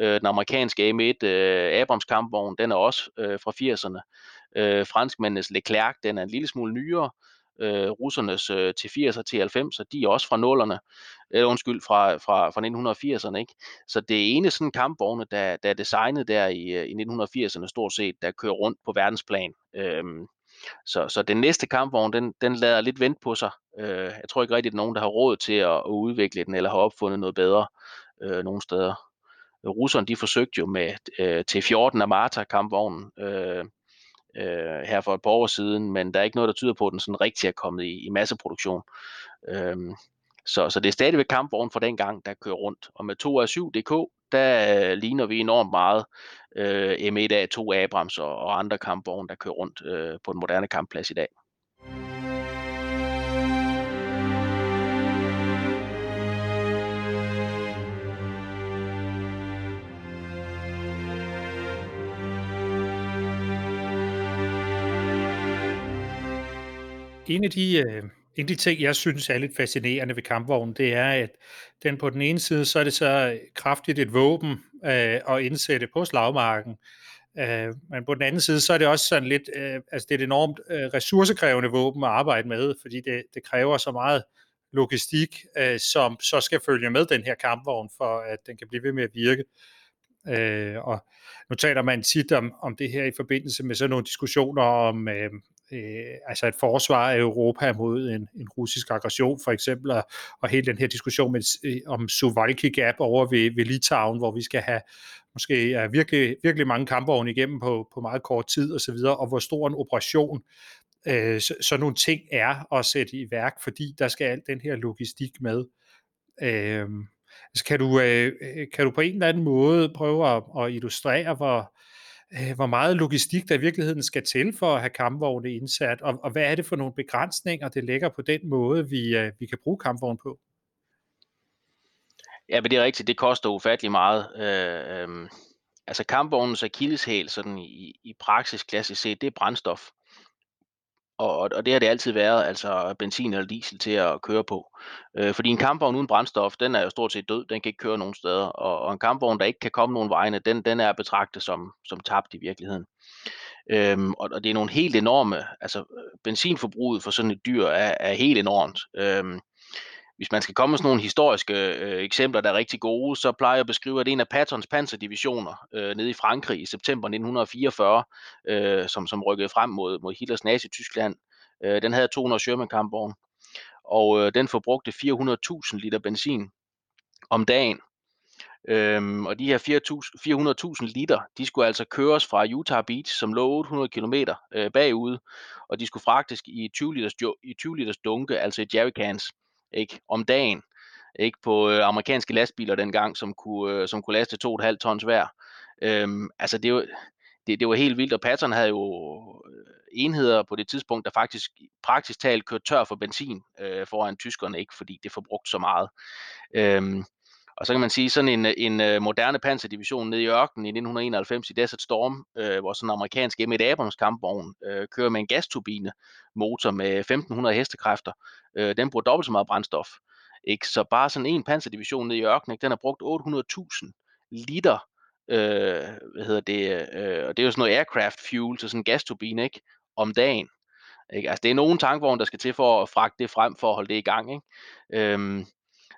Øh, den amerikanske M1 øh, Abrams kampvogn, den er også øh, fra 80'erne. Øh, franskmændenes Leclerc, den er en lille smule nyere øh, øh, russernes øh, til 80'er til 90'er, de er også fra nullerne, øh, undskyld, fra, fra, fra 1980'erne, ikke? Så det ene sådan kampvogne, der, der er designet der i, øh, i 1980'erne stort set, der kører rundt på verdensplan. Øhm, så, så den næste kampvogn, den, den lader lidt vente på sig. Øh, jeg tror ikke rigtigt, at nogen, der har råd til at, at udvikle den, eller har opfundet noget bedre øh, nogle steder. Russerne, de forsøgte jo med øh, T14 Amata kampvognen, øh, øh, her for et par år siden, men der er ikke noget, der tyder på, at den sådan rigtig er kommet i, i masseproduktion. Øhm, så, så det er stadigvæk kampvogn fra den gang, der kører rundt. Og med 2A7DK, der øh, ligner vi enormt meget øh, M1A2 Abrams og, og andre kampvogne, der kører rundt øh, på den moderne kampplads i dag. En af de, øh, en af de ting, jeg synes er lidt fascinerende ved kampvognen, det er, at den på den ene side, så er det så øh, kraftigt et våben øh, at indsætte på slagmarken. Øh, men på den anden side, så er det også sådan lidt, øh, altså det er et enormt øh, ressourcekrævende våben at arbejde med, fordi det, det kræver så meget logistik, øh, som så skal følge med den her kampvogn, for at den kan blive ved med at virke. Øh, og nu taler man tit om, om det her i forbindelse med sådan nogle diskussioner om øh, øh, altså et forsvar af Europa mod en, en russisk aggression for eksempel, og, og hele den her diskussion med, øh, om Suwalki Gap over ved, ved Litauen, hvor vi skal have måske ja, virkelig, virkelig mange kampvogne igennem på, på meget kort tid osv., og, og hvor stor en operation øh, så, sådan nogle ting er at sætte i værk, fordi der skal alt den her logistik med. Øh, altså kan, du, øh, øh kan du på en eller anden måde prøve at, at illustrere, hvor, øh, hvor meget logistik der i virkeligheden skal til for at have kampvogne indsat, og, og hvad er det for nogle begrænsninger, det lægger på den måde, vi, øh, vi kan bruge kampvogne på? Ja, men det er rigtigt, det koster ufattelig meget. Øh, øh, altså kampvognens akilleshæl, sådan i, i praksis klassisk set, det er brændstof. Og, og det har det altid været, altså benzin eller diesel til at køre på. Øh, fordi en kampvogn uden brændstof, den er jo stort set død, den kan ikke køre nogen steder. Og, og en kampvogn, der ikke kan komme nogen vegne, den, den er betragtet som, som tabt i virkeligheden. Øhm, og, og det er nogle helt enorme, altså øh, benzinforbruget for sådan et dyr er, er helt enormt. Øhm, hvis man skal komme med sådan nogle historiske øh, eksempler, der er rigtig gode, så plejer jeg at beskrive, at en af Pattons panserdivisioner øh, nede i Frankrig i september 1944, øh, som, som rykkede frem mod, mod Hitlers Nazi-Tyskland, øh, den havde 200 Sherman kampvogne, og øh, den forbrugte 400.000 liter benzin om dagen. Øhm, og de her 400.000 liter, de skulle altså køres fra Utah Beach, som lå 800 km øh, bagud, og de skulle fragtes i 20 liters, i 20 liters dunke, altså i jerrycans ikke, om dagen ikke på øh, amerikanske lastbiler dengang, som kunne, øh, som kunne laste 2,5 tons hver. Øhm, altså det, var, det, det var helt vildt, og Patton havde jo øh, enheder på det tidspunkt, der faktisk praktisk talt kørte tør for benzin øh, foran tyskerne, ikke fordi det forbrugte så meget. Øhm, og så kan man sige, sådan en, en øh, moderne panserdivision nede i ørkenen i 1991 i Desert Storm, øh, hvor sådan en amerikansk M1 Abrams kampvogn øh, kører med en gasturbine motor med 1500 hestekræfter. Øh, den bruger dobbelt så meget brændstof. Ikke? Så bare sådan en panserdivision nede i ørkenen, ikke? den har brugt 800.000 liter øh, hvad hedder det, øh, og det er jo sådan noget aircraft fuel så sådan en gasturbine, ikke? om dagen. Ikke? Altså det er nogen tankvogn, der skal til for at fragte det frem, for at holde det i gang. Ikke? Øhm,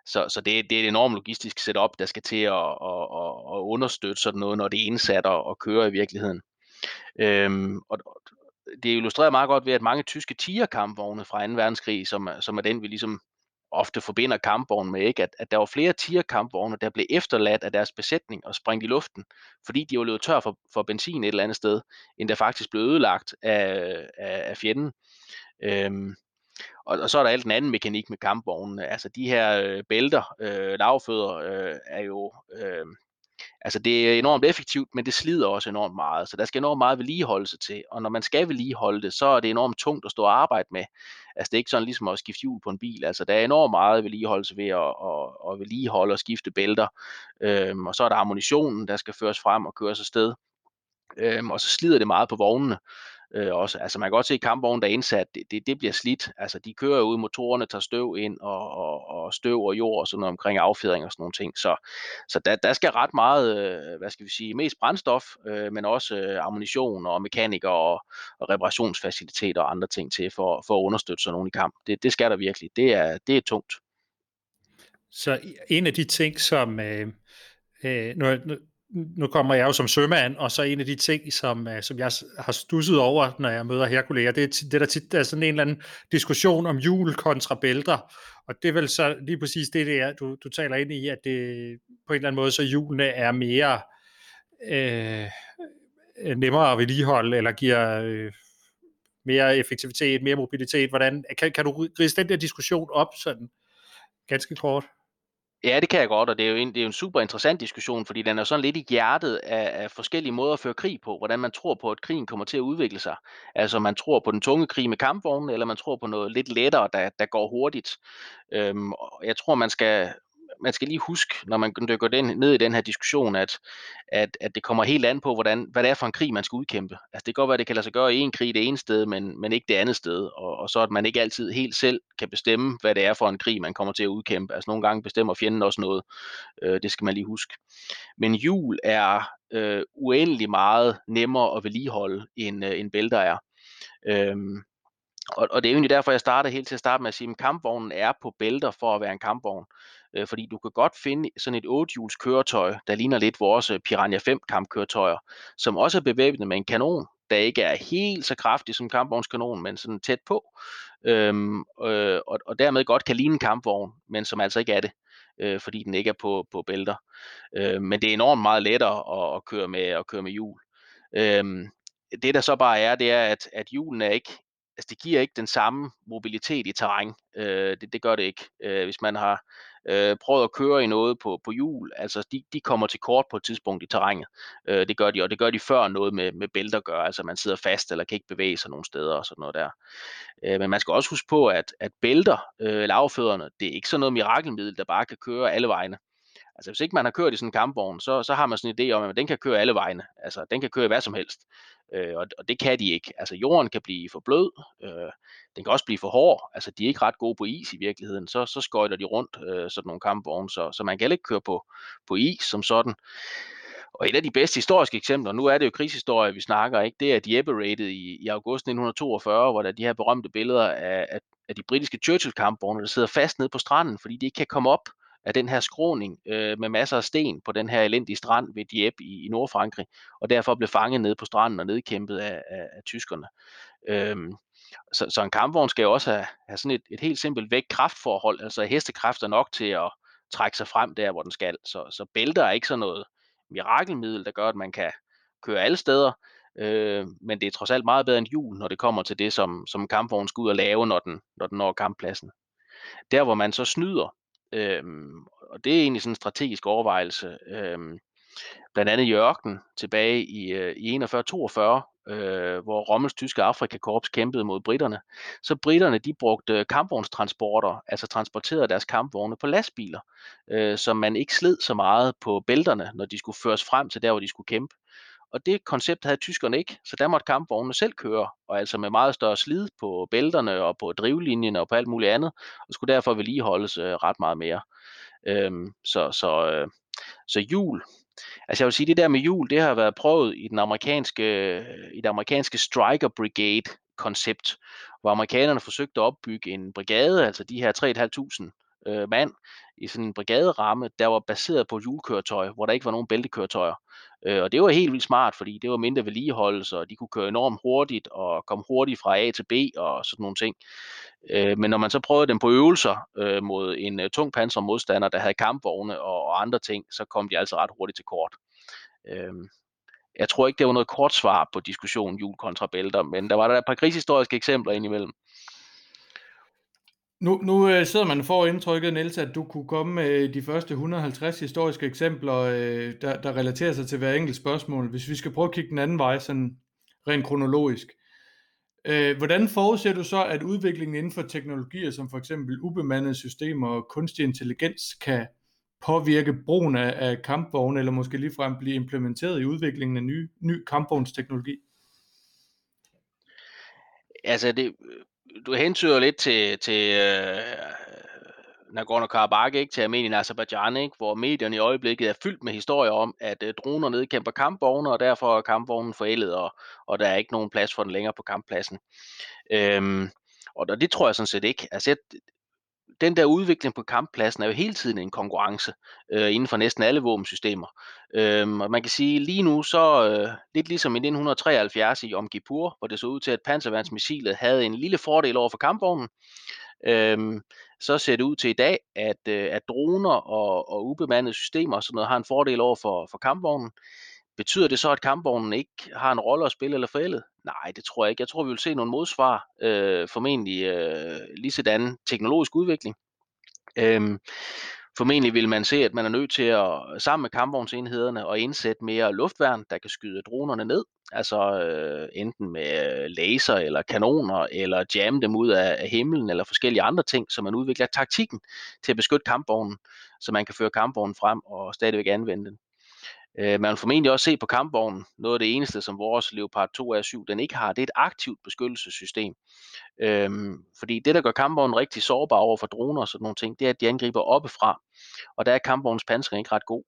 så, så det, det er et enormt logistisk setup, der skal til at, at, at, at understøtte sådan noget, når det er indsat og, og kører i virkeligheden. Øhm, og det er illustreret meget godt ved, at mange tyske tigerkampvogne fra 2. verdenskrig, som, som er den, vi ligesom ofte forbinder kampvognen med, ikke? At, at der var flere tigerkampvogne, der blev efterladt af deres besætning og sprængt i luften, fordi de var løbet tør for, for benzin et eller andet sted, end der faktisk blev ødelagt af, af, af fjenden. Øhm, og, og så er der alt den anden mekanik med kampvognene. Altså de her øh, bælter, øh, lavfødder, øh, er jo... Øh, altså det er enormt effektivt, men det slider også enormt meget. Så der skal enormt meget vedligeholdelse til. Og når man skal vedligeholde det, så er det enormt tungt at stå og arbejde med. Altså det er ikke sådan ligesom at skifte hjul på en bil. Altså der er enormt meget vedligeholdelse ved at, at, at vedligeholde og skifte bælter. Øhm, og så er der ammunitionen, der skal føres frem og køres afsted. Øhm, og så slider det meget på vognene øh, også. Altså man kan godt se, at kampvognen, der er indsat, det, det, det bliver slidt. Altså de kører ud, motorerne tager støv ind, og, og, og støv og jord og sådan noget omkring affjedring og sådan nogle ting. Så, så der, der skal ret meget, øh, hvad skal vi sige, mest brændstof, øh, men også øh, ammunition og mekanikere og, og reparationsfaciliteter og andre ting til for, for at understøtte sådan nogen i kamp. Det, det skal der virkelig. Det er, det er tungt. Så en af de ting, som øh, øh, nu, nu, nu kommer jeg jo som sømand, og så en af de ting, som, øh, som jeg har stusset over, når jeg møder her kolleger, det er, det der tit er sådan en eller anden diskussion om jul kontra bælter, og det er vel så lige præcis det, det er, du, du taler ind i, at det på en eller anden måde, så julene er mere øh, øh, nemmere at vedligeholde, eller giver øh, mere effektivitet, mere mobilitet. Hvordan, kan, kan du rise den der diskussion op sådan ganske kort? Ja, det kan jeg godt, og det er jo en, det er jo en super interessant diskussion, fordi den er sådan lidt i hjertet af, af forskellige måder at føre krig på, hvordan man tror på, at krigen kommer til at udvikle sig. Altså man tror på den tunge krig med kampvogne, eller man tror på noget lidt lettere, der, der går hurtigt. Øhm, og jeg tror, man skal, man skal lige huske, når man dykker den, ned i den her diskussion, at, at, at det kommer helt an på, hvordan, hvad det er for en krig, man skal udkæmpe. Altså det kan godt være, at det kan lade sig gøre i en krig det ene sted, men, men ikke det andet sted. Og, og så at man ikke altid helt selv kan bestemme, hvad det er for en krig, man kommer til at udkæmpe. Altså nogle gange bestemmer fjenden også noget. Øh, det skal man lige huske. Men jul er øh, uendelig meget nemmere at vedligeholde, end, øh, end bælter er. Øh, og, og det er egentlig derfor, jeg startede helt til at starte med at sige, at kampvognen er på bælter for at være en kampvogn. Øh, fordi du kan godt finde sådan et 8-hjuls køretøj, der ligner lidt vores øh, Piranha 5 kampkøretøjer, som også er bevæbnet med en kanon, der ikke er helt så kraftig som kampvognskanonen, men sådan tæt på. Øhm, øh, og, og dermed godt kan ligne en kampvogn, men som altså ikke er det, øh, fordi den ikke er på, på bælter. Øh, men det er enormt meget lettere at, at køre med at køre med hjul. Øhm, det der så bare er, det er, at, at hjulene er ikke, altså det giver ikke den samme mobilitet i terræn. Øh, det, det gør det ikke. Øh, hvis man har øh, prøvet at køre i noget på, på hjul, altså de, de kommer til kort på et tidspunkt i terrænet. Øh, det gør de, og det gør de før noget med, med bælter gør, altså man sidder fast eller kan ikke bevæge sig nogen steder og sådan noget der. Øh, men man skal også huske på, at, at bælter, øh, lavfødderne, det er ikke sådan noget mirakelmiddel, der bare kan køre alle vegne. Altså hvis ikke man har kørt i sådan en kampvogn, så, så har man sådan en idé om, at den kan køre alle vegne. Altså den kan køre hvad som helst. Øh, og, og det kan de ikke. Altså jorden kan blive for blød, øh, den kan også blive for hård. Altså de er ikke ret gode på is i virkeligheden. Så, så skøjter de rundt øh, sådan nogle kampvogne, så, så man kan ikke køre på, på is som sådan. Og et af de bedste historiske eksempler, nu er det jo krigshistorie, vi snakker, ikke? det er Dieppe Rated i, i august 1942, hvor der er de her berømte billeder af, af, af de britiske Churchill-kampvogne, der sidder fast nede på stranden, fordi de ikke kan komme op af den her skråning øh, med masser af sten på den her elendige strand ved Dieppe i, i Nordfrankrig, og derfor blev fanget nede på stranden og nedkæmpet af, af, af tyskerne. Øhm, så, så en kampvogn skal jo også have, have sådan et, et helt simpelt vægt-kraftforhold, altså hestekræfter nok til at trække sig frem der, hvor den skal. Så, så bælter er ikke sådan noget mirakelmiddel, der gør, at man kan køre alle steder, øh, men det er trods alt meget bedre end hjul, når det kommer til det, som, som kampvognen skal ud og lave, når den, når den når kamppladsen. Der, hvor man så snyder, Øhm, og det er egentlig sådan en strategisk overvejelse. Øhm, blandt andet i ørken tilbage i, øh, i 41-42, øh, hvor Rommels tyske Afrikakorps kæmpede mod britterne. Så britterne de brugte kampvognstransporter, altså transporterede deres kampvogne på lastbiler, øh, så man ikke sled så meget på bælterne, når de skulle føres frem til der, hvor de skulle kæmpe. Og det koncept havde tyskerne ikke, så der måtte kampvognene selv køre, og altså med meget større slid på bælterne og på drivlinjen og på alt muligt andet, og skulle derfor vedligeholdes øh, ret meget mere. Øhm, så, så, øh, så jul, altså jeg vil sige, det der med jul, det har været prøvet i den amerikanske, øh, i det amerikanske Striker Brigade koncept, hvor amerikanerne forsøgte at opbygge en brigade, altså de her 3.500 øh, mand, i sådan en brigaderamme, der var baseret på julekøretøj, hvor der ikke var nogen bæltekøretøjer. Øh, og det var helt vildt smart, fordi det var mindre vedligeholdelse, og de kunne køre enormt hurtigt og komme hurtigt fra A til B og sådan nogle ting. Øh, men når man så prøvede dem på øvelser øh, mod en øh, tung pansermodstander, der havde kampvogne og, og andre ting, så kom de altså ret hurtigt til kort. Øh, jeg tror ikke, det var noget kort svar på diskussionen jul kontra bælter, men der var der et par krigshistoriske eksempler indimellem. Nu, nu øh, sidder man for indtrykket, Niels, at du kunne komme med de første 150 historiske eksempler, øh, der, der relaterer sig til hver enkelt spørgsmål. Hvis vi skal prøve at kigge den anden vej, sådan rent kronologisk. Øh, hvordan forudser du så, at udviklingen inden for teknologier som for eksempel ubemandede systemer og kunstig intelligens kan påvirke brugen af, af kampvogne, eller måske ligefrem blive implementeret i udviklingen af ny, ny kampvognsteknologi? Altså, det, du hentyder lidt til, til øh, Nagorno-Karabakh, ikke? til Armenien og Azerbaijan, ikke? hvor medierne i øjeblikket er fyldt med historier om, at øh, droner nedkæmper kampvogne, og derfor er kampvognen forældet, og, og der er ikke nogen plads for den længere på kamppladsen. Øhm, og det tror jeg sådan set ikke. Altså, den der udvikling på kamppladsen er jo hele tiden en konkurrence øh, inden for næsten alle våbensystemer. Øhm, og man kan sige, lige nu så, øh, lidt ligesom i 1973 i Om Kippur, hvor det så ud til, at panserværnsmissilet havde en lille fordel over for kampvognen, øhm, så ser det ud til i dag, at, øh, at droner og, og ubemandede systemer og sådan noget har en fordel over for, for kampvognen. Betyder det så, at kampvognen ikke har en rolle at spille eller forældet? Nej, det tror jeg ikke. Jeg tror, vi vil se nogle modsvar, øh, formentlig øh, lige sådan teknologisk udvikling. Øhm, formentlig vil man se, at man er nødt til at sammen med kampvognsenhederne at indsætte mere luftværn, der kan skyde dronerne ned. Altså øh, enten med laser eller kanoner, eller jamme dem ud af, af himlen, eller forskellige andre ting, så man udvikler taktikken til at beskytte kampvognen, så man kan føre kampvognen frem og stadigvæk anvende den. Øh, man vil formentlig også se på kampvognen. Noget af det eneste, som vores Leopard 2 R7 den ikke har, det er et aktivt beskyttelsessystem. Øhm, fordi det, der gør kampvognen rigtig sårbar over for droner og sådan nogle ting, det er, at de angriber oppefra. Og der er kampvognens pansring ikke ret god.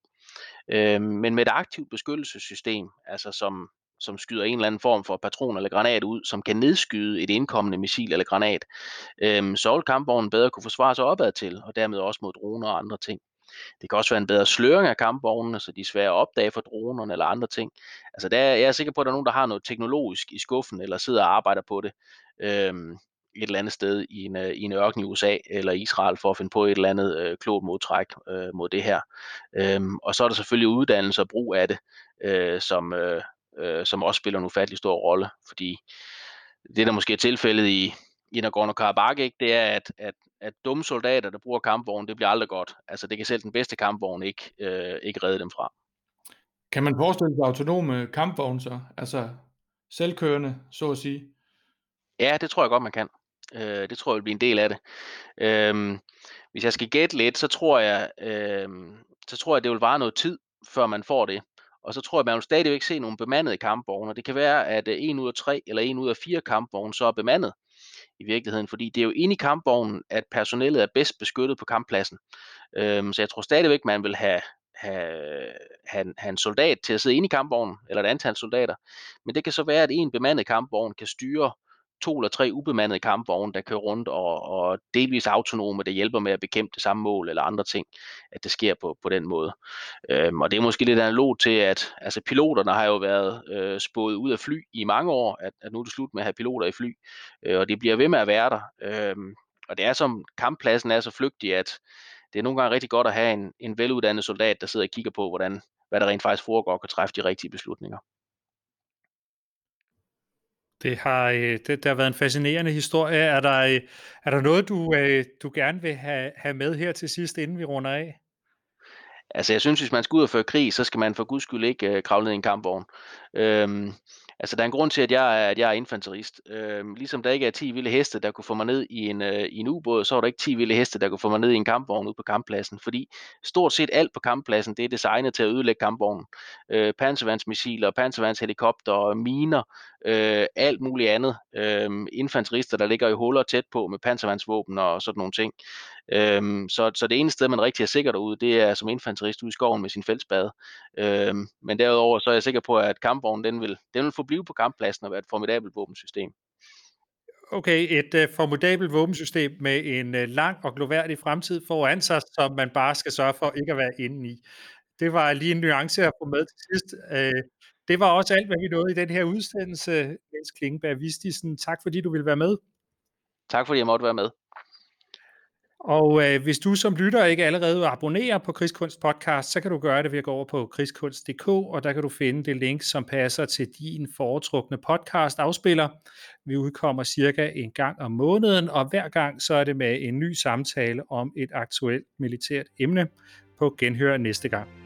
Øhm, men med et aktivt beskyttelsessystem, altså som som skyder en eller anden form for patron eller granat ud, som kan nedskyde et indkommende missil eller granat, øhm, så vil kampvognen bedre kunne forsvare sig opad til, og dermed også mod droner og andre ting. Det kan også være en bedre sløring af kampvognene, så de er svære at opdage for dronerne eller andre ting. Altså der, jeg er sikker på, at der er nogen, der har noget teknologisk i skuffen, eller sidder og arbejder på det. Øhm, et eller andet sted i en, øh, i en ørken i USA eller Israel for at finde på et eller andet øh, klogt modtræk øh, mod det her. Øhm, og så er der selvfølgelig uddannelse og brug af det, øh, som, øh, øh, som også spiller en ufattelig stor rolle, fordi det der måske er tilfældet i, i Nagorno-Karabakh, ikke, det er, at, at, at dumme soldater, der bruger kampvogn, det bliver aldrig godt. Altså det kan selv den bedste kampvogn ikke, øh, ikke redde dem fra. Kan man forestille sig autonome kampvogne så? Altså selvkørende, så at sige? Ja, det tror jeg godt, man kan. Øh, det tror jeg vil blive en del af det. Øh, hvis jeg skal gætte lidt, så tror jeg, øh, så tror jeg, det vil vare noget tid, før man får det. Og så tror jeg, man vil stadigvæk se nogle bemandede kampvogne. Det kan være, at øh, en ud af tre eller en ud af fire kampvogne så er bemandet i virkeligheden, fordi det er jo inde i kampvognen, at personellet er bedst beskyttet på kamppladsen. Øhm, så jeg tror stadigvæk, man vil have, have, have, have en soldat til at sidde inde i kampvognen, eller et antal soldater. Men det kan så være, at en bemandet kampvogn kan styre to eller tre ubemandede kampvogne, der kører rundt og, og delvis autonome, der hjælper med at bekæmpe det samme mål eller andre ting, at det sker på, på den måde. Øhm, og det er måske lidt analog til, at altså, piloterne har jo været øh, spået ud af fly i mange år, at, at nu er det slut med at have piloter i fly, øh, og det bliver ved med at være der. Øhm, og det er som kamppladsen er så flygtig, at det er nogle gange rigtig godt at have en, en veluddannet soldat, der sidder og kigger på, hvordan, hvad der rent faktisk foregår, og kan træffe de rigtige beslutninger. Det har, øh, det, det har været en fascinerende historie. Er der, øh, er der noget, du, øh, du gerne vil have, have med her til sidst, inden vi runder af? Altså jeg synes, hvis man skal ud og føre krig, så skal man for guds skyld ikke øh, kravle ned i en kampvogn. Øhm, Altså, der er en grund til, at jeg er, at jeg er infanterist. Øh, ligesom der ikke er 10 vilde heste, der kunne få mig ned i en, øh, i en ubåd, så er der ikke 10 vilde heste, der kunne få mig ned i en kampvogn ude på kamppladsen. Fordi stort set alt på kamppladsen, det er designet til at ødelægge kampvognen. Øh, panservandsmissiler, panservandshelikopter, miner, øh, alt muligt andet. Øh, infanterister, der ligger i huller tæt på med panservandsvåben og sådan nogle ting. Øhm, så, så det eneste sted, man rigtig er sikker derude, det er som infanterist ude i skoven med sin feltspade. Øhm, men derudover så er jeg sikker på, at kampvognen den vil, den vil forblive på kamppladsen og være et formidabelt våbensystem. Okay, et uh, formidabelt våbensystem med en uh, lang og gloværdig fremtid foran sig, som man bare skal sørge for ikke at være inde i. Det var lige en nuance at få med til sidst. Uh, det var også alt, hvad vi nåede i den her udsendelse. Jens Klingeberg Vistisen, tak fordi du ville være med. Tak fordi jeg måtte være med. Og øh, hvis du som lytter ikke allerede abonnerer på Krigskunst podcast, så kan du gøre det ved at gå over på krigskunst.dk, og der kan du finde det link, som passer til din foretrukne podcast afspiller. Vi udkommer cirka en gang om måneden, og hver gang så er det med en ny samtale om et aktuelt militært emne på genhør næste gang.